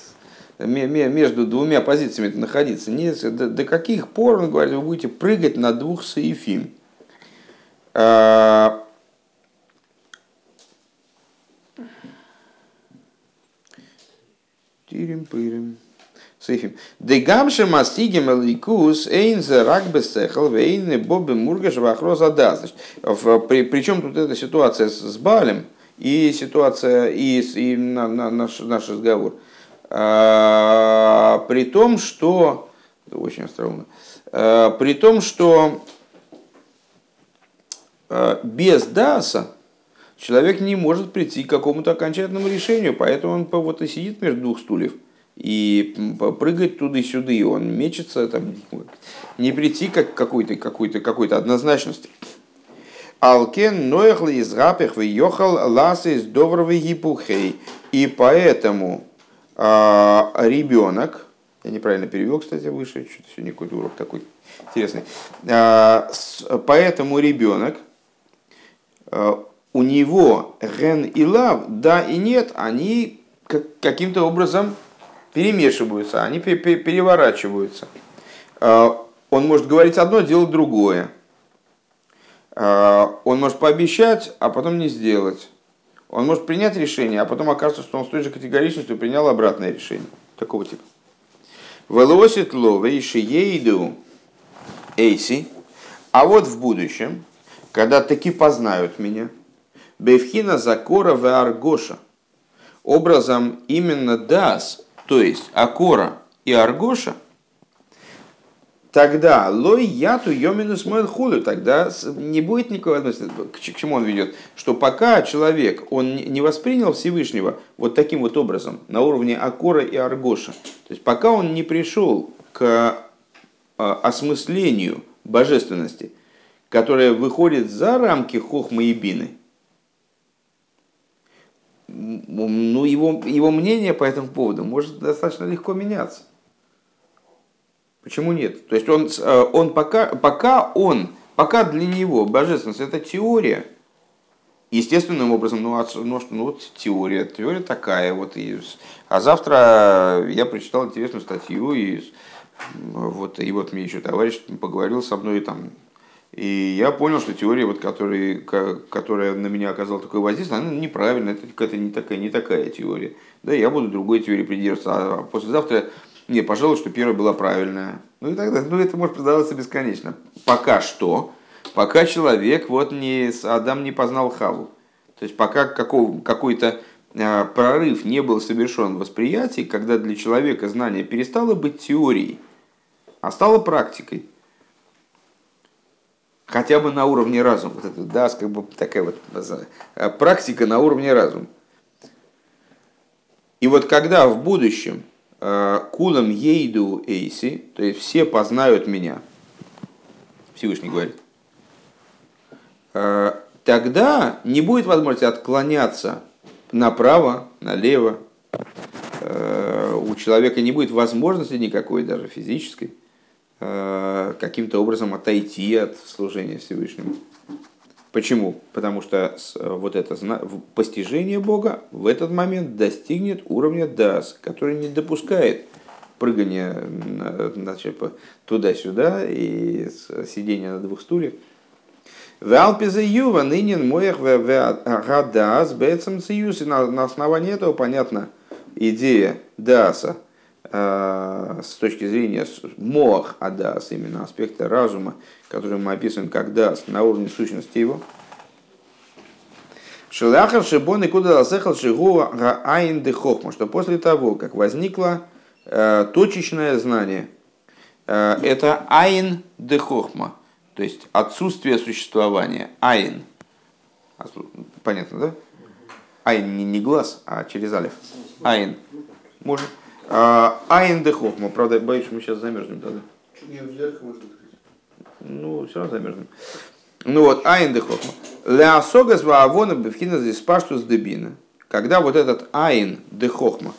между двумя позициями находиться. Нет, до, до каких пор, он говорит, вы будете прыгать на двух саифим? А, Тирим-пырим. Сейфим. Дегамши мастигим эликус эйн за рак бесехал вейн бобы мургаш вахроза да. Причем тут эта ситуация с Балем и ситуация и, и на, на, наш, наш разговор. А, при том, что очень остроумно. А, при том, что а, без Даса человек не может прийти к какому-то окончательному решению, поэтому он вот и сидит между двух стульев и прыгает туда-сюда, и он мечется, там, не прийти к какой-то какой -то, какой -то однозначности. Алкен ноехл из рапех въехал лас из доброго гипухей. И поэтому а, ребенок, я неправильно перевел, кстати, выше, что-то сегодня какой-то урок такой интересный. А, поэтому ребенок а, у него ген и лав, да и нет, они каким-то образом перемешиваются, они переворачиваются. А, он может говорить одно, делать другое. А, он может пообещать, а потом не сделать. Он может принять решение, а потом окажется, что он с той же категоричностью принял обратное решение. Такого типа. Велосит ловейши ейду эйси. А вот в будущем, когда таки познают меня, Бевхина закора в аргоша. Образом именно дас, то есть акора и аргоша, тогда лой яту йоминус мойл хулю, тогда не будет никакой возможности. К чему он ведет? Что пока человек, он не воспринял Всевышнего вот таким вот образом, на уровне Акора и Аргоша, то есть пока он не пришел к а, осмыслению божественности, которая выходит за рамки хохмы и бины, ну, его, его мнение по этому поводу может достаточно легко меняться. Почему нет? То есть он, э, он пока, пока он, пока для него божественность это теория, естественным образом, ну, ну, ну вот теория, теория такая, вот, и, а завтра я прочитал интересную статью, и вот, и вот мне еще товарищ поговорил со мной там, и я понял, что теория, вот, который, которая на меня оказала такое воздействие, она неправильная, это какая-то не такая, не такая теория. Да, я буду другой теории придерживаться, а послезавтра не, пожалуй, что первая была правильная. Ну и тогда, ну это может продаваться бесконечно. Пока что, пока человек вот не, Адам не познал Хаву. То есть пока какого, какой-то э, прорыв не был совершен в восприятии, когда для человека знание перестало быть теорией, а стало практикой. Хотя бы на уровне разума. Да, как бы такая вот э, практика на уровне разума. И вот когда в будущем Э, кулам ейду эйси, то есть все познают меня, Всевышний говорит, э, тогда не будет возможности отклоняться направо, налево. Э, у человека не будет возможности никакой, даже физической, каким-то образом отойти от служения Всевышнему. Почему? Потому что э, вот это постижение Бога в этот момент достигнет уровня дас, который не допускает прыгания значит, туда-сюда и сидения на двух стульях. В Алпизе Юва нынен моих гадас бецем циюс. На основании этого понятна идея даса – Э, с точки зрения моах адас, именно аспекта разума, который мы описываем как дас, на уровне сущности его. Шелахар шибон и куда ласехал шигу айн де хохма, что после того, как возникло э, точечное знание, э, это айн де хохма, то есть отсутствие существования, айн. Понятно, да? Айн не, не глаз, а через алиф. Айн. Можно? А, Айн де Хохма. Правда, боюсь, что мы сейчас замерзнем тогда. Ну, все равно замерзнем. Ну вот, Айн де Хохма. Леосогас ваавона бевхина здесь паштус дебина. Когда вот этот Айн де Хохма,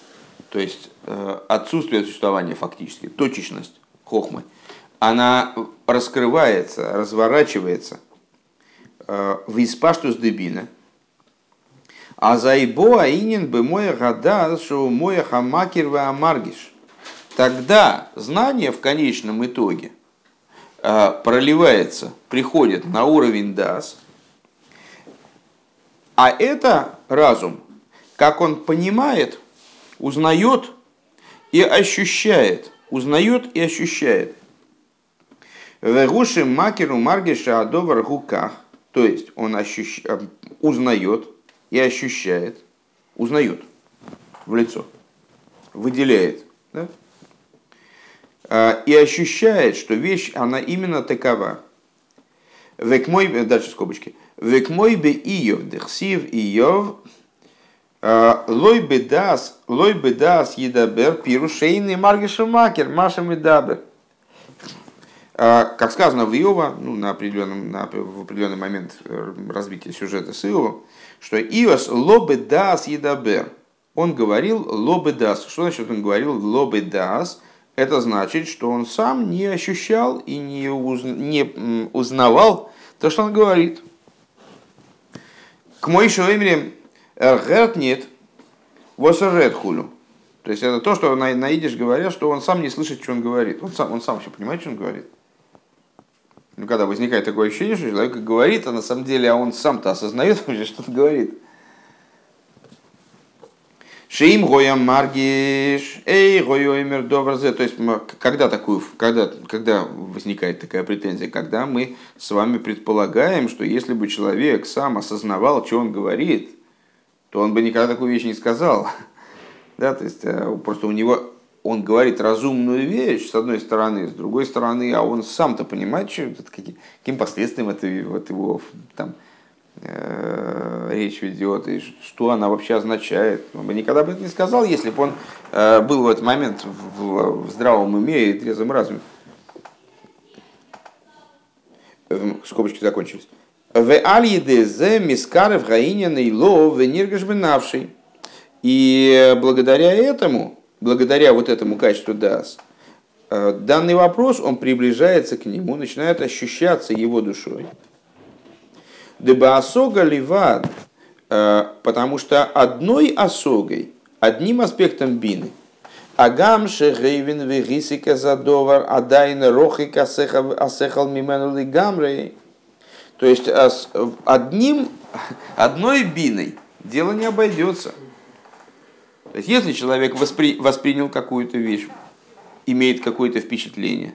то есть э, отсутствие существования фактически, точечность Хохмы, она раскрывается, разворачивается э, в испаштус дебина – а зайбо аинин бы мой гада, что мой хамакер вы амаргиш. Тогда знание в конечном итоге э, проливается, приходит на уровень дас, а это разум, как он понимает, узнает и ощущает, узнает и ощущает. Вегуши макеру маргиша адовар гуках, то есть он ощущ... Э, узнает, и ощущает, узнает в лицо, выделяет, да? А, и ощущает, что вещь, она именно такова. Век мой, дальше скобочки. Век мой бе иов, дехсив иов, а, лой бедас, лой бедас едабер, пирушейный маргишемакер, маша медабер. А, как сказано в Иова, ну, на определенном, на, в определенный момент э, развития сюжета с Иовом, что Иос лобы дас едабер. Он говорил лобы дас. Что значит он говорил лобы дас? Это значит, что он сам не ощущал и не, уз... не узнавал то, что он говорит. К моей шоемере эргерт нет, восерет хулю. То есть это то, что на, на идиш что он сам не слышит, что он говорит. Он сам, он сам вообще понимает, что он говорит ну, когда возникает такое ощущение, что человек говорит, а на самом деле а он сам-то осознает что он говорит. Шейм гоям маргиш, эй гоемер добрзе. То есть, когда, такую, когда, когда возникает такая претензия? Когда мы с вами предполагаем, что если бы человек сам осознавал, что он говорит, то он бы никогда такую вещь не сказал. Да, то есть, э, просто у него он говорит разумную вещь, с одной стороны, с другой стороны, а он сам-то понимает, что, каким, каким последствиям это вот его там, э, речь ведет, и что она вообще означает. Он бы никогда бы это не сказал, если бы он э, был в этот момент в, в здравом уме и трезвом разуме. Скобочки закончились. В аль-едезе мискарев гаинин и ло вениргашбенавший. И благодаря этому, благодаря вот этому качеству дас, э, данный вопрос, он приближается к нему, начинает ощущаться его душой. Деба осога ливад, э, потому что одной осогой, одним аспектом бины, Агам шегейвин вегисика задовар адайна рохика асехал мимену лигамрей. То есть э, одним, одной биной дело не обойдется. То есть, если человек воспри, воспринял какую-то вещь, имеет какое-то впечатление,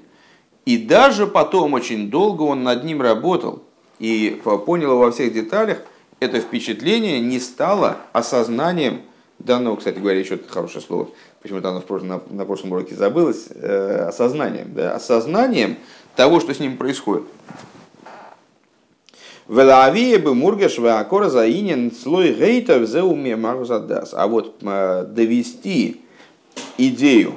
и даже потом очень долго он над ним работал и понял во всех деталях, это впечатление не стало осознанием данного, кстати говоря, еще хорошее слово, почему-то оно в прошлом, на, на прошлом уроке забылось, э, осознанием, да, осознанием того, что с ним происходит. Велавия бы мургаш акора заинен слой гейтов за уме марузадас. А вот э, довести идею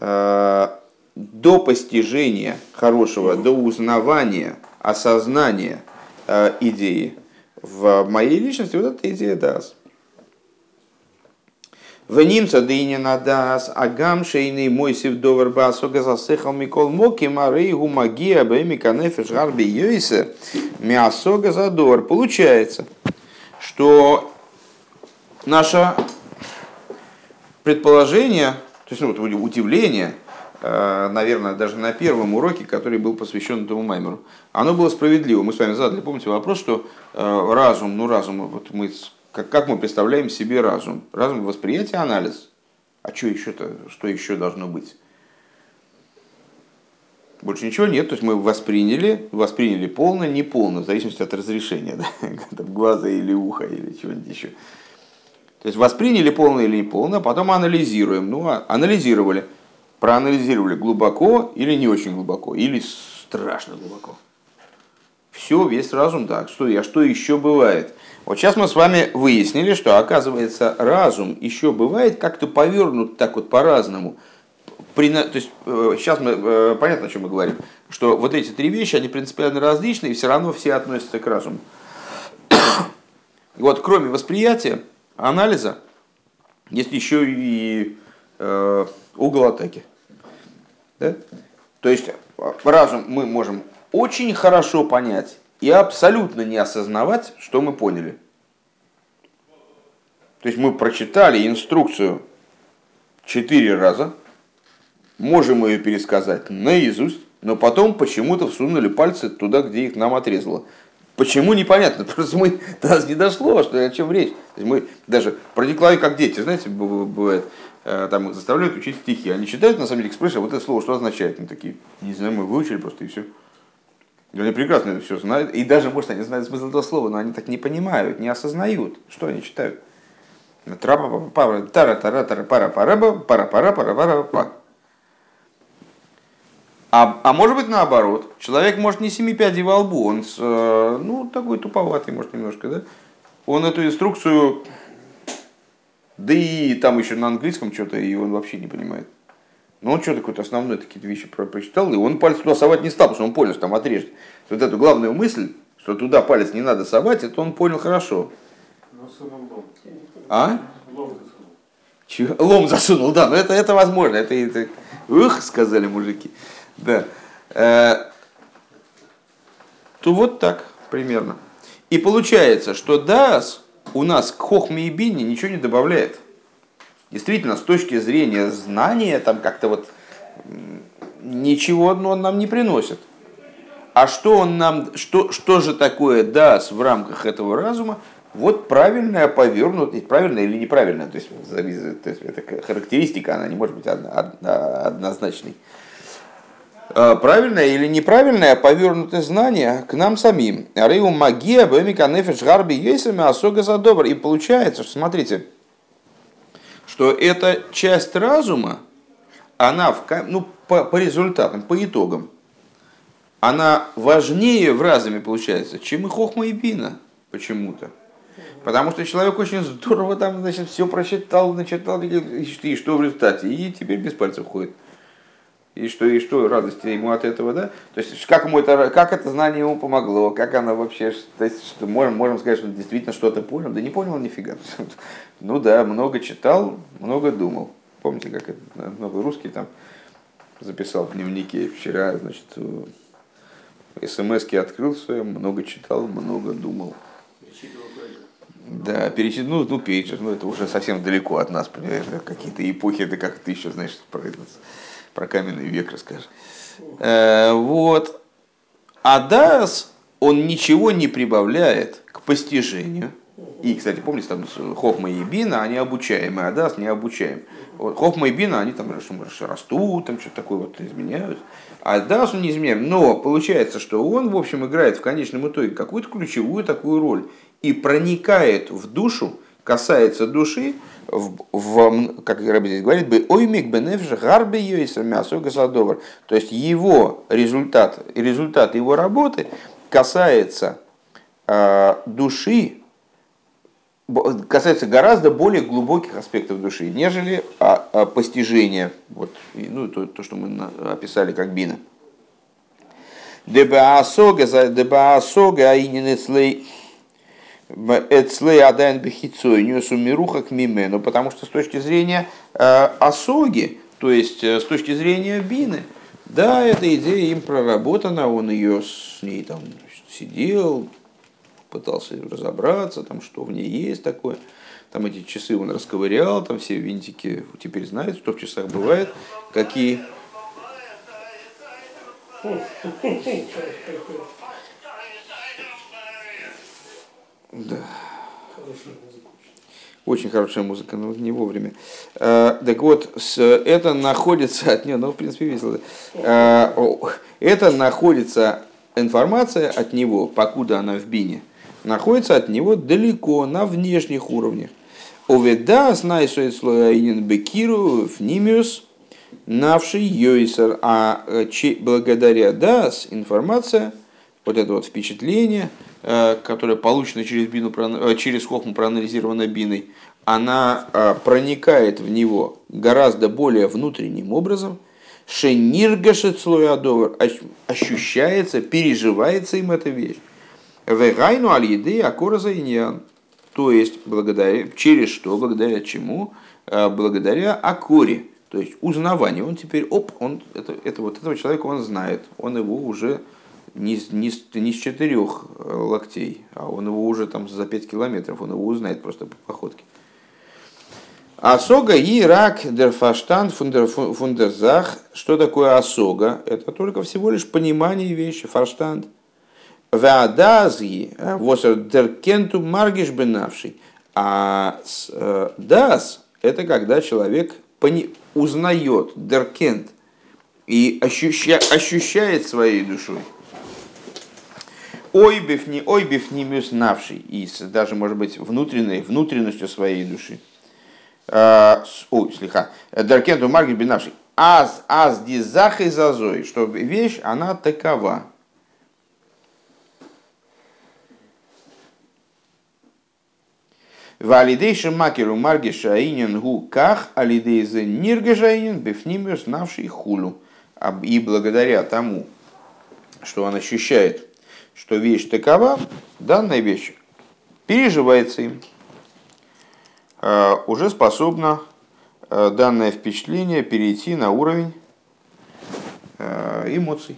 э, до постижения хорошего, до узнавания, осознания э, идеи в моей личности, вот эта идея даст. В немца дынина дас, агам шейный мой севдовар басога засыхал микол моки марей гумагия бэми канефеш гарби йойсе мясога задор. Получается, что наше предположение, то есть ну, вот, удивление, э, наверное, даже на первом уроке, который был посвящен этому маймеру, оно было справедливо. Мы с вами задали, помните, вопрос, что э, разум, ну разум, вот мы как, как мы представляем себе разум. Разум – восприятие, анализ. А что еще-то, что еще должно быть? Больше ничего нет, то есть мы восприняли, восприняли полно, не полно, в зависимости от разрешения, да? глаза или уха или чего-нибудь еще. То есть восприняли полно или не полно, а потом анализируем. Ну, а анализировали, проанализировали глубоко или не очень глубоко, или страшно глубоко. Все, весь разум так. Что, а что еще бывает? Вот сейчас мы с вами выяснили, что, оказывается, разум еще бывает как-то повернут так вот по-разному. При, то есть, сейчас мы, э, понятно, о чем мы говорим, что вот эти три вещи, они принципиально различны, и все равно все относятся к разуму. вот, кроме восприятия, анализа, есть еще и э, угол атаки. Да? То есть, разум мы можем очень хорошо понять и абсолютно не осознавать, что мы поняли. То есть мы прочитали инструкцию четыре раза, можем ее пересказать наизусть, но потом почему-то всунули пальцы туда, где их нам отрезало. Почему непонятно, просто мы, до нас не дошло, что о чем речь. Мы даже продекламируем, как дети, знаете, бывает, э, там заставляют учить стихи. Они читают, на самом деле, экспрессия, вот это слово что означает? Они такие, не знаю, мы выучили просто и все. Они прекрасно это все знают. И даже, может, они знают смысл этого слова, но они так не понимают, не осознают, что они читают. Трапа пара тара тара тара пара пара пара пара пара пара пара а, а может быть наоборот. Человек может не семи пядей во лбу, он с, ну, такой туповатый, может, немножко, да? Он эту инструкцию, да и там еще на английском что-то, и он вообще не понимает. Но он что-то какой-то основной такие вещи прочитал, и он палец туда совать не стал, потому что он понял, что там отрежет. Вот эту главную мысль, что туда палец не надо совать, это он понял хорошо. А? Лом засунул. Чего? Лом засунул, да, но это, это возможно. Это, это, ух, сказали мужики. Да. Э, то вот так примерно. И получается, что Дас у нас к Хохме и Бине ничего не добавляет действительно, с точки зрения знания, там как-то вот ничего он нам не приносит. А что он нам, что, что же такое даст в рамках этого разума? Вот правильная повернутость, правильная или неправильная, то есть, то есть это характеристика, она не может быть однозначной. А, правильное или неправильное повернутое знание к нам самим. Рейу магия, бэмика нефеш гарби есами, асога за И получается, что, смотрите, что эта часть разума, она в, ну, по, по результатам, по итогам, она важнее в разуме получается, чем и хохма и бина почему-то. Потому что человек очень здорово там, значит, все прочитал, начитал, и что в результате, и теперь без пальцев ходит. И что, и что радость ему от этого, да? То есть, как, ему это, как это знание ему помогло, как оно вообще, то есть, что можем, можем сказать, что он действительно что-то понял, да не понял нифига. Ну да, много читал, много думал. Помните, как это, новый русский там записал в дневнике вчера, значит, смс открыл своем, много читал, много думал. Да, перечитал, ну, ну, пейджер, ну, это уже совсем далеко от нас, понимаешь, какие-то эпохи, это как ты еще, знаешь, про, про каменный век расскажешь. Э, вот. А Дас, он ничего не прибавляет к постижению. И, кстати, помните, там Хохма и Бина, они обучаемые, а Дас не обучаем. Вот, Хохма и Бина, они там растут, там что-то такое вот изменяют. А Дас он не изменяет. Но получается, что он, в общем, играет в конечном итоге какую-то ключевую такую роль и проникает в душу, касается души, в, в, как Раби здесь говорит, бы оймик бенефш гарби йойса мясо гасадовар. То есть его результат, результат его работы касается э, души, касается гораздо более глубоких аспектов души, нежели а, а, постижения, вот, ну, то, то, что мы описали как бина. Дебаасога, дебаасога, аининецлей, эцлей адайн бехицой, несу мируха к мимену, потому что с точки зрения э, осоги, то есть э, с точки зрения бины, да, эта идея им проработана, он ее с ней там сидел, пытался разобраться, там, что в ней есть такое. Там эти часы он расковырял, там все винтики теперь знают, что в часах бывает, какие... Да. Очень хорошая музыка, но не вовремя. Э, так вот, это находится от нее, ну, в принципе, весело. Э, это находится информация от него, покуда она в бине – находится от него далеко, на внешних уровнях. Оведа снайсует слояинин бекиру в нимиус навший йойсер. А э, благодаря дас информация, вот это вот впечатление, э, которое получено через, бину, э, через хохму проанализировано биной, она проникает в него гораздо более внутренним образом, шениргашет слой адовар, ощущается, переживается им эта вещь. Вегайну аль еды акораза иньян. То есть, благодаря, через что, благодаря чему? Э, благодаря акоре, то есть узнаванию. Он теперь, оп, он, это, это вот этого человека он знает. Он его уже не, не, не с четырех э, локтей, а он его уже там за пять километров, он его узнает просто по походке. Асога и рак дерфаштан фундерзах. Что такое асога? Это только всего лишь понимание вещи, фарштанд. Веадазги, э, восер деркенту маргиш бенавший. А э, дас – это когда человек узнает деркент и ощуща, ощущает своей душой. Ойбев не ойбев не навший, и даже, может быть, внутренней, внутренностью своей души. Э, ой, слегка. Деркенту маргиш бенавший. Аз, аз дизах и зазой, что вещь, она такова. Валидейши макеру маргиша инин гу ках, алидейзе ниргежаинин бифнимиус навший хулю. И благодаря тому, что он ощущает, что вещь такова, данная вещь переживается им, э, уже способна э, данное впечатление перейти на уровень э, эмоций.